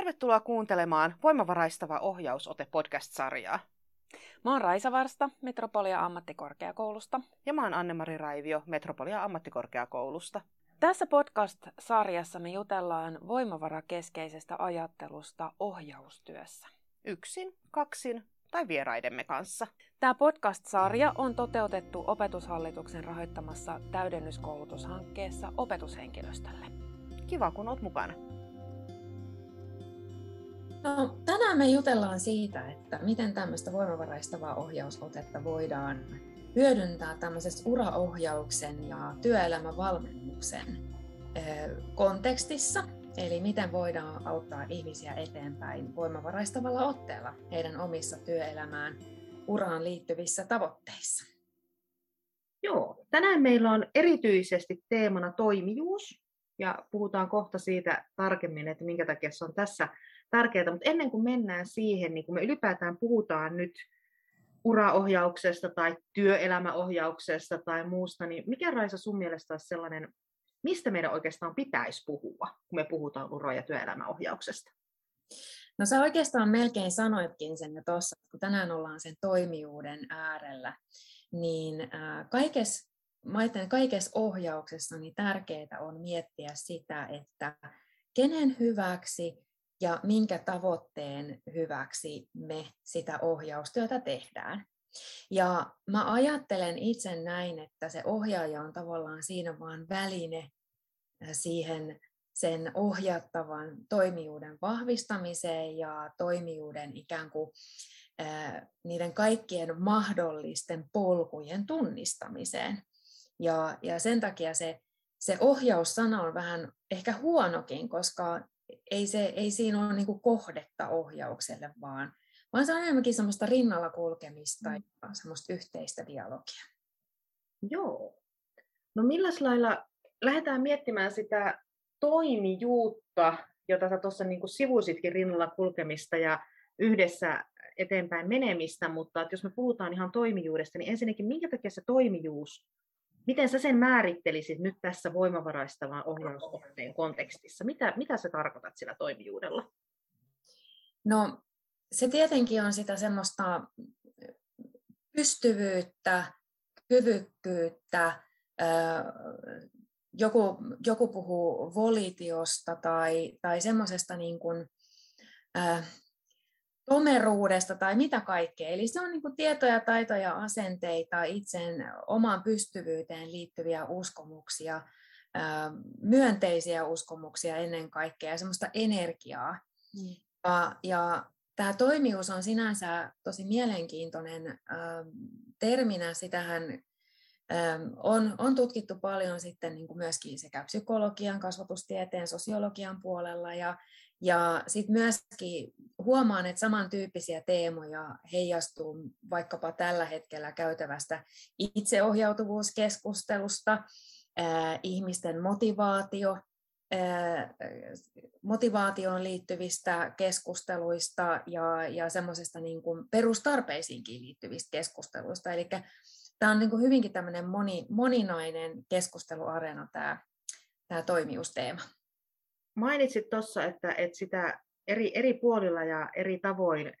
Tervetuloa kuuntelemaan Voimavaraistava ohjausote podcast-sarjaa. Mä oon Raisa Varsta Metropolia ammattikorkeakoulusta. Ja mä oon Anne-Mari Raivio Metropolia ammattikorkeakoulusta. Tässä podcast-sarjassa me jutellaan voimavarakeskeisestä ajattelusta ohjaustyössä. Yksin, kaksin tai vieraidemme kanssa. Tämä podcast-sarja on toteutettu opetushallituksen rahoittamassa täydennyskoulutushankkeessa opetushenkilöstölle. Kiva, kun oot mukana. No, tänään me jutellaan siitä, että miten tämmöistä voimavaraistavaa ohjausotetta voidaan hyödyntää tämmöisessä uraohjauksen ja työelämävalmennuksen kontekstissa. Eli miten voidaan auttaa ihmisiä eteenpäin voimavaraistavalla otteella heidän omissa työelämään uraan liittyvissä tavoitteissa. Joo, tänään meillä on erityisesti teemana toimijuus ja puhutaan kohta siitä tarkemmin, että minkä takia se on tässä tärkeää, mutta ennen kuin mennään siihen, niin kun me ylipäätään puhutaan nyt uraohjauksesta tai työelämäohjauksesta tai muusta, niin mikä Raisa sun mielestä olisi sellainen, mistä meidän oikeastaan pitäisi puhua, kun me puhutaan ura- ja työelämäohjauksesta? No sä oikeastaan melkein sanoitkin sen jo tuossa, kun tänään ollaan sen toimijuuden äärellä, niin kaikessa, kaikessa ohjauksessa niin tärkeää on miettiä sitä, että kenen hyväksi ja minkä tavoitteen hyväksi me sitä ohjaustyötä tehdään. Ja mä ajattelen itse näin, että se ohjaaja on tavallaan siinä vaan väline siihen sen ohjattavan toimijuuden vahvistamiseen ja toimijuuden ikään kuin niiden kaikkien mahdollisten polkujen tunnistamiseen. Ja, ja sen takia se, se ohjaussana on vähän ehkä huonokin, koska ei, se, ei siinä ole niin kohdetta ohjaukselle, vaan, vaan se on enemmänkin semmoista rinnalla kulkemista mm. ja semmoista yhteistä dialogia. Joo. No milläs lailla lähdetään miettimään sitä toimijuutta, jota sä tuossa niin sivusitkin rinnalla kulkemista ja yhdessä eteenpäin menemistä, mutta että jos me puhutaan ihan toimijuudesta, niin ensinnäkin minkä takia se toimijuus Miten sä sen määrittelisit nyt tässä voimavaraistavan ohjausotteen kontekstissa? Mitä, mitä sä tarkoitat sillä toimijuudella? No se tietenkin on sitä semmoista pystyvyyttä, kyvykkyyttä, joku, joku puhuu volitiosta tai, tai semmoisesta niin kuin, tomeruudesta tai mitä kaikkea. Eli se on niin kuin tietoja, taitoja, asenteita, itsen omaan pystyvyyteen liittyviä uskomuksia, myönteisiä uskomuksia ennen kaikkea ja semmoista energiaa. Mm. Ja, ja tämä toimijuus on sinänsä tosi mielenkiintoinen terminä. Sitähän on, on tutkittu paljon sitten niin kuin myöskin sekä psykologian, kasvatustieteen, sosiologian puolella ja, ja sitten myöskin huomaan, että samantyyppisiä teemoja heijastuu vaikkapa tällä hetkellä käytävästä itseohjautuvuuskeskustelusta, ihmisten motivaatio, motivaatioon liittyvistä keskusteluista ja, ja semmoisesta niin kuin perustarpeisiinkin liittyvistä keskusteluista. Eli tämä on niin kuin hyvinkin tämmöinen moni, moninainen keskusteluareena tämä, tämä toimijuusteema. Mainitsit tuossa, että, että sitä eri, eri puolilla ja eri tavoin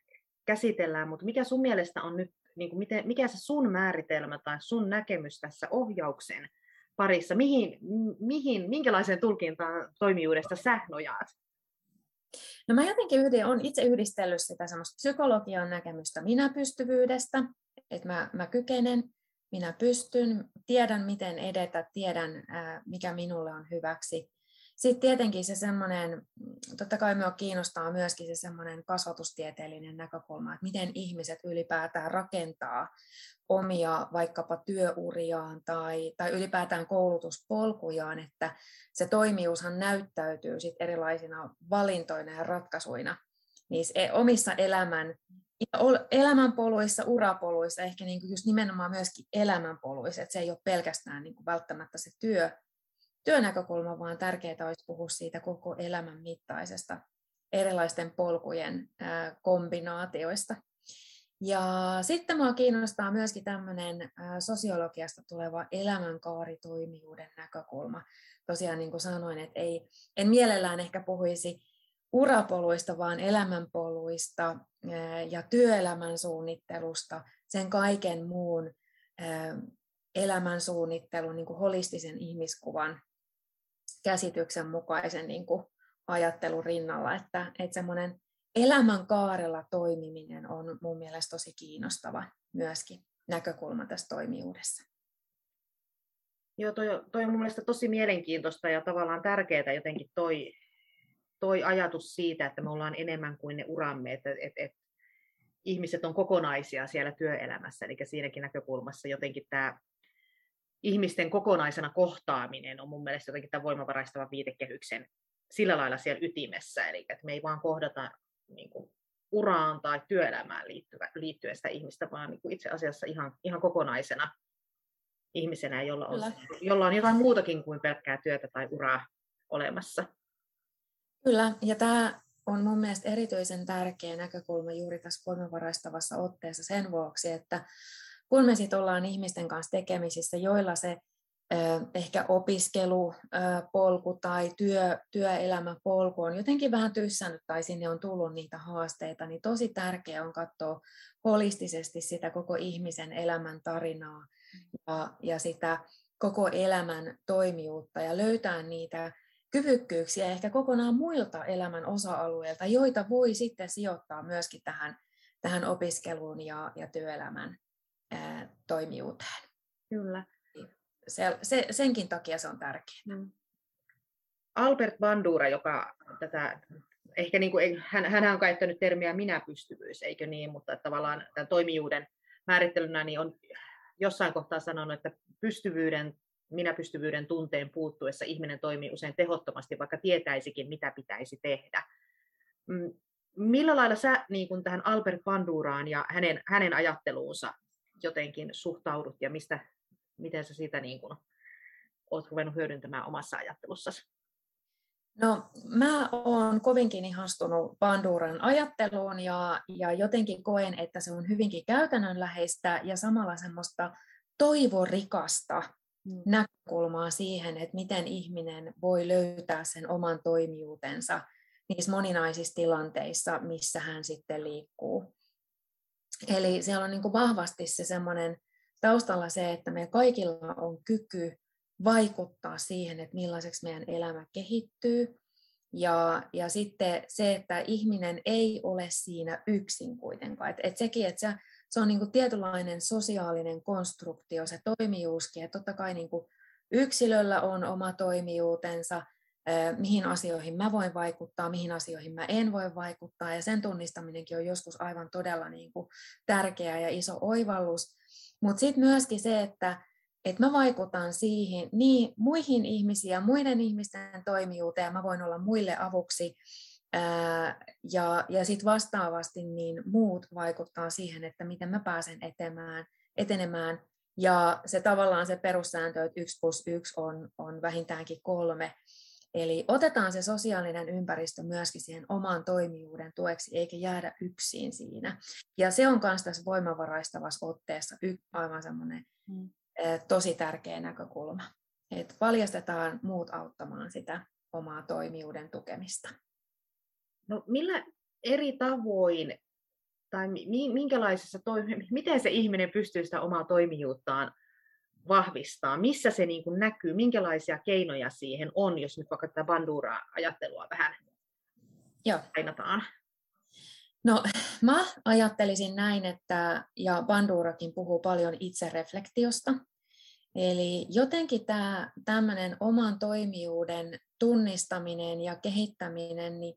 käsitellään, mutta mikä sun mielestä on nyt, niin kuin miten, mikä se sun määritelmä tai sun näkemys tässä ohjauksen parissa, mihin, mihin minkälaiseen tulkintaan toimijuudesta sä nojaat? No mä jotenkin yhdin, on itse yhdistellyt sitä semmoista psykologian näkemystä minäpystyvyydestä, että mä, mä kykenen, minä pystyn, tiedän miten edetä, tiedän ää, mikä minulle on hyväksi sitten tietenkin se semmoinen, totta kai minua kiinnostaa myöskin se semmoinen kasvatustieteellinen näkökulma, että miten ihmiset ylipäätään rakentaa omia vaikkapa työuriaan tai, tai ylipäätään koulutuspolkujaan, että se toimijuushan näyttäytyy sit erilaisina valintoina ja ratkaisuina niissä e, omissa elämän, elämänpoluissa, urapoluissa, ehkä niin kuin just nimenomaan myöskin elämänpoluissa, että se ei ole pelkästään niin kuin välttämättä se työ, työnäkökulma, vaan tärkeää olisi puhua siitä koko elämän mittaisesta erilaisten polkujen kombinaatioista. Ja sitten minua kiinnostaa myöskin tämmöinen sosiologiasta tuleva elämänkaaritoimijuuden näkökulma. Tosiaan niin kuin sanoin, että ei, en mielellään ehkä puhuisi urapoluista, vaan elämänpoluista ja työelämän suunnittelusta, sen kaiken muun elämän suunnittelun, niin holistisen ihmiskuvan käsityksen mukaisen niin kuin ajattelun rinnalla, että, että semmoinen elämän kaarella toimiminen on mun mielestä tosi kiinnostava myöskin näkökulma tässä toimijuudessa. Joo, toi, toi on mun mielestä tosi mielenkiintoista ja tavallaan tärkeää jotenkin toi, toi ajatus siitä, että me ollaan enemmän kuin ne uramme, että et, et, ihmiset on kokonaisia siellä työelämässä, eli siinäkin näkökulmassa jotenkin tämä ihmisten kokonaisena kohtaaminen on mun mielestä jotenkin tämän voimavaraistavan viitekehyksen sillä lailla siellä ytimessä, eli että me ei vaan kohdata niin kuin, uraan tai työelämään liittyvä, liittyen sitä ihmistä, vaan niin kuin itse asiassa ihan, ihan kokonaisena ihmisenä, jolla on, jolla on jotain muutakin kuin pelkkää työtä tai uraa olemassa. Kyllä, ja tämä on mun mielestä erityisen tärkeä näkökulma juuri tässä voimavaraistavassa otteessa sen vuoksi, että kun me sitten ollaan ihmisten kanssa tekemisissä, joilla se ehkä opiskelupolku tai työ, työelämäpolku on jotenkin vähän tyssännyt tai sinne on tullut niitä haasteita, niin tosi tärkeää on katsoa holistisesti sitä koko ihmisen elämän tarinaa ja, ja sitä koko elämän toimijuutta ja löytää niitä kyvykkyyksiä ehkä kokonaan muilta elämän osa-alueilta, joita voi sitten sijoittaa myöskin tähän, tähän opiskeluun ja, ja työelämän ää, toimijuuteen. Kyllä. Se, se, senkin takia se on tärkeää. Mm. Albert Bandura, joka tätä, ehkä niin kuin, hän, hän on käyttänyt termiä minäpystyvyys, eikö niin, mutta tavallaan tämän toimijuuden määrittelynä niin on jossain kohtaa sanonut, että pystyvyyden minäpystyvyyden tunteen puuttuessa ihminen toimii usein tehottomasti, vaikka tietäisikin, mitä pitäisi tehdä. Mm, millä lailla sä niin kun tähän Albert Banduraan ja hänen, hänen ajatteluunsa jotenkin suhtaudut ja mistä, miten sä siitä niin kun, oot ruvennut hyödyntämään omassa ajattelussasi? No, mä oon kovinkin ihastunut Banduran ajatteluun ja, ja jotenkin koen, että se on hyvinkin käytännönläheistä ja samalla semmoista toivorikasta mm. näkökulmaa siihen, että miten ihminen voi löytää sen oman toimijuutensa niissä moninaisissa tilanteissa, missä hän sitten liikkuu. Eli siellä on niin kuin vahvasti se semmoinen taustalla se, että me kaikilla on kyky vaikuttaa siihen, että millaiseksi meidän elämä kehittyy. Ja, ja sitten se, että ihminen ei ole siinä yksin kuitenkaan. Että et sekin, että se, se on kuin tietynlainen sosiaalinen konstruktio, se toimijuuskin. Että totta kai kuin yksilöllä on oma toimijuutensa, mihin asioihin mä voin vaikuttaa, mihin asioihin mä en voi vaikuttaa. Ja sen tunnistaminenkin on joskus aivan todella niin kuin tärkeä ja iso oivallus. Mutta sitten myöskin se, että että mä vaikutan siihen niin muihin ihmisiin ja muiden ihmisten toimijuuteen, mä voin olla muille avuksi, ää, ja, ja sitten vastaavasti niin muut vaikuttaa siihen, että miten mä pääsen etemään, etenemään, ja se tavallaan se perussääntö, että yksi plus yksi on, on vähintäänkin kolme, Eli otetaan se sosiaalinen ympäristö myöskin siihen oman toimijuuden tueksi, eikä jäädä yksin siinä. Ja se on myös tässä voimavaraistavassa otteessa aivan semmoinen mm tosi tärkeä näkökulma. Että valjastetaan muut auttamaan sitä omaa toimijuuden tukemista. No millä eri tavoin tai minkälaisessa toimi, miten se ihminen pystyy sitä omaa toimijuuttaan vahvistaa, missä se niin kuin näkyy, minkälaisia keinoja siihen on, jos nyt vaikka tätä bandura-ajattelua vähän Joo. painataan? No mä ajattelisin näin, että, ja Bandurakin puhuu paljon itsereflektiosta, Eli jotenkin tämä tämmöinen oman toimijuuden tunnistaminen ja kehittäminen, niin,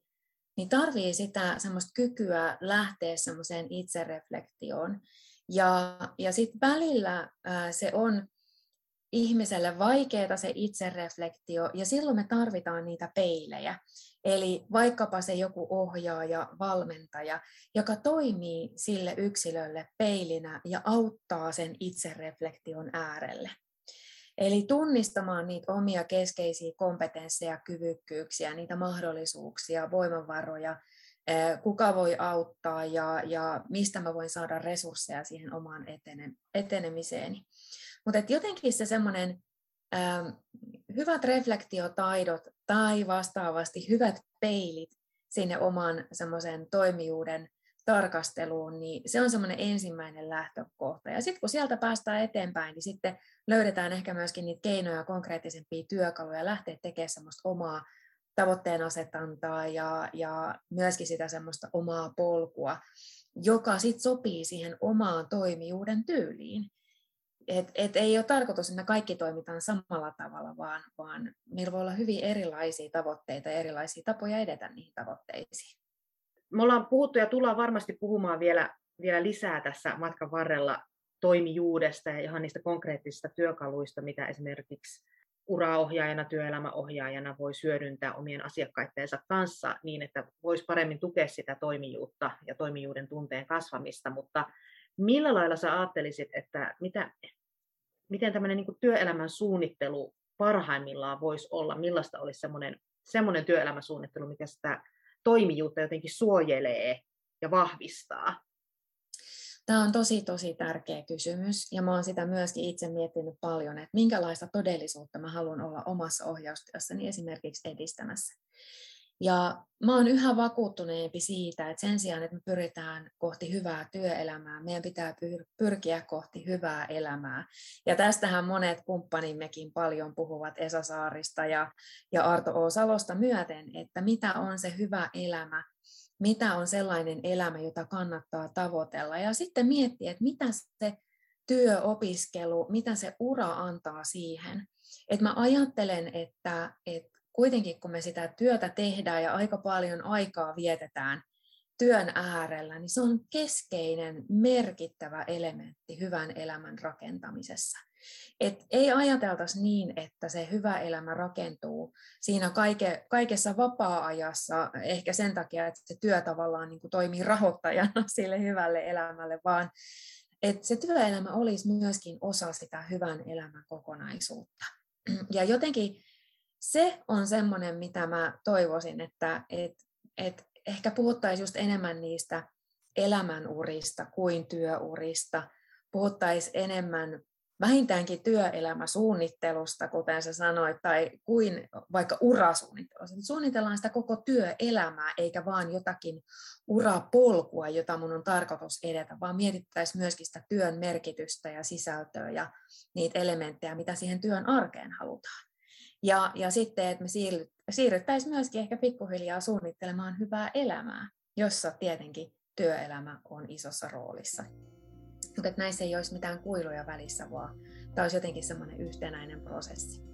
niin tarvii sitä semmoista kykyä lähteä semmoiseen itsereflektioon. Ja, ja sitten välillä ää, se on ihmiselle vaikeaa se itsereflektio, ja silloin me tarvitaan niitä peilejä. Eli vaikkapa se joku ohjaaja, valmentaja, joka toimii sille yksilölle peilinä ja auttaa sen itsereflektion äärelle. Eli tunnistamaan niitä omia keskeisiä kompetensseja, kyvykkyyksiä, niitä mahdollisuuksia, voimavaroja, kuka voi auttaa ja, ja mistä mä voin saada resursseja siihen omaan etene, etenemiseeni. Mutta jotenkin se semmoinen hyvät reflektiotaidot tai vastaavasti hyvät peilit sinne oman semmoisen toimijuuden tarkasteluun, niin se on semmoinen ensimmäinen lähtökohta. Ja sitten kun sieltä päästään eteenpäin, niin sitten löydetään ehkä myöskin niitä keinoja, konkreettisempia työkaluja lähteä tekemään semmoista omaa tavoitteen asetantaa ja, ja myöskin sitä semmoista omaa polkua, joka sitten sopii siihen omaan toimijuuden tyyliin. Et, et ei ole tarkoitus, että me kaikki toimitaan samalla tavalla, vaan, vaan meillä voi olla hyvin erilaisia tavoitteita ja erilaisia tapoja edetä niihin tavoitteisiin. Me ollaan puhuttu ja tullaan varmasti puhumaan vielä, vielä lisää tässä matkan varrella toimijuudesta ja ihan niistä konkreettisista työkaluista, mitä esimerkiksi uraohjaajana, työelämäohjaajana voi hyödyntää omien asiakkaitteensa kanssa niin, että voisi paremmin tukea sitä toimijuutta ja toimijuuden tunteen kasvamista, mutta millä lailla sä ajattelisit, että mitä, miten tämmöinen niin työelämän suunnittelu parhaimmillaan voisi olla, millaista olisi semmoinen, semmoinen työelämäsuunnittelu, mikä sitä toimijuutta jotenkin suojelee ja vahvistaa? Tämä on tosi, tosi tärkeä kysymys ja mä oon sitä myöskin itse miettinyt paljon, että minkälaista todellisuutta mä haluan olla omassa ohjaustyössäni esimerkiksi edistämässä. Ja mä oon yhä vakuuttuneempi siitä, että sen sijaan, että me pyritään kohti hyvää työelämää, meidän pitää pyrkiä kohti hyvää elämää. Ja tästähän monet kumppanimmekin paljon puhuvat Esa Saarista ja, ja Arto O. Salosta myöten, että mitä on se hyvä elämä, mitä on sellainen elämä, jota kannattaa tavoitella. Ja sitten miettiä, että mitä se työopiskelu, mitä se ura antaa siihen. että mä ajattelen, että, että kuitenkin kun me sitä työtä tehdään ja aika paljon aikaa vietetään työn äärellä, niin se on keskeinen, merkittävä elementti hyvän elämän rakentamisessa. Et ei ajateltaisi niin, että se hyvä elämä rakentuu siinä kaike, kaikessa vapaa-ajassa, ehkä sen takia, että se työ tavallaan niin kuin toimii rahoittajana sille hyvälle elämälle, vaan että se työelämä olisi myöskin osa sitä hyvän elämän kokonaisuutta. Ja jotenkin se on semmoinen, mitä mä toivoisin, että et, et ehkä puhuttaisiin just enemmän niistä elämänurista kuin työurista, puhuttaisiin enemmän vähintäänkin työelämäsuunnittelusta, kuten sä sanoit, tai kuin vaikka urasuunnittelusta. Suunnitellaan sitä koko työelämää, eikä vaan jotakin urapolkua, jota mun on tarkoitus edetä, vaan mietittäisiin myöskin sitä työn merkitystä ja sisältöä ja niitä elementtejä, mitä siihen työn arkeen halutaan. Ja, ja sitten, että me siirryttäisiin myöskin ehkä pikkuhiljaa suunnittelemaan hyvää elämää, jossa tietenkin työelämä on isossa roolissa. Mutta näissä ei olisi mitään kuiluja välissä, vaan tämä olisi jotenkin semmoinen yhtenäinen prosessi.